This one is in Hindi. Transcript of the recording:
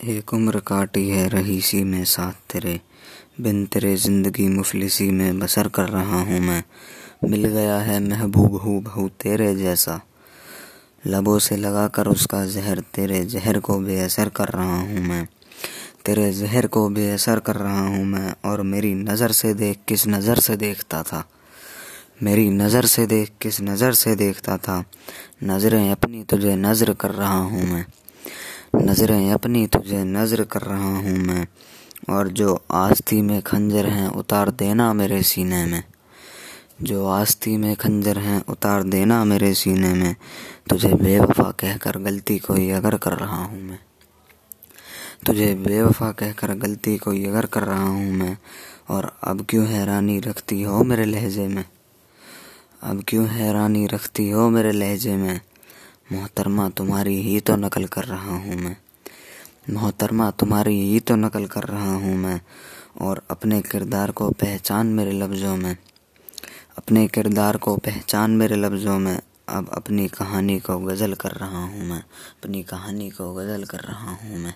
एक उम्र काटी है रहीसी में साथ तेरे। बिन तेरे ज़िंदगी मुफलिसी में बसर कर रहा हूँ मैं। मिल गया है महबूब हूँ बहू तेरे जैसा। लबों से लगा कर उसका जहर तेरे जहर को बेअसर कर रहा हूँ मैं। तेरे जहर को बेअसर कर रहा हूँ मैं और मेरी नज़र से देख किस नज़र से देखता था। मेरी नज़र से देख किस नज़र से देखता था। नज़रें अपनी तुझे नज़र कर रहा हूँ मैं। नज़रें अपनी तुझे नज़र कर रहा हूँ मैं, और जो आस्ती में खंजर हैं उतार देना मेरे सीने में। जो आस्ती में खंजर हैं उतार देना मेरे सीने में, तुझे बेवफा कहकर गलती कोई अगर कर रहा हूँ मैं। तुझे बेवफा कहकर गलती कोई अगर कर रहा हूँ मैं, और अब क्यों हैरानी रखती हो मेरे लहजे में? अब क्यों हैरानी रखती हो मेरे लहजे में? मोहतरमा, तुम्हारी ही तो नकल कर रहा हूँ मैं। मोहतरमा, तुम्हारी ही तो नकल कर रहा हूँ मैं, और अपने किरदार को पहचान मेरे लफ्ज़ों में। अपने किरदार को पहचान मेरे लफ्ज़ों में, अब अपनी कहानी को गज़ल कर रहा हूँ मैं, अपनी कहानी को गज़ल कर रहा हूँ मैं।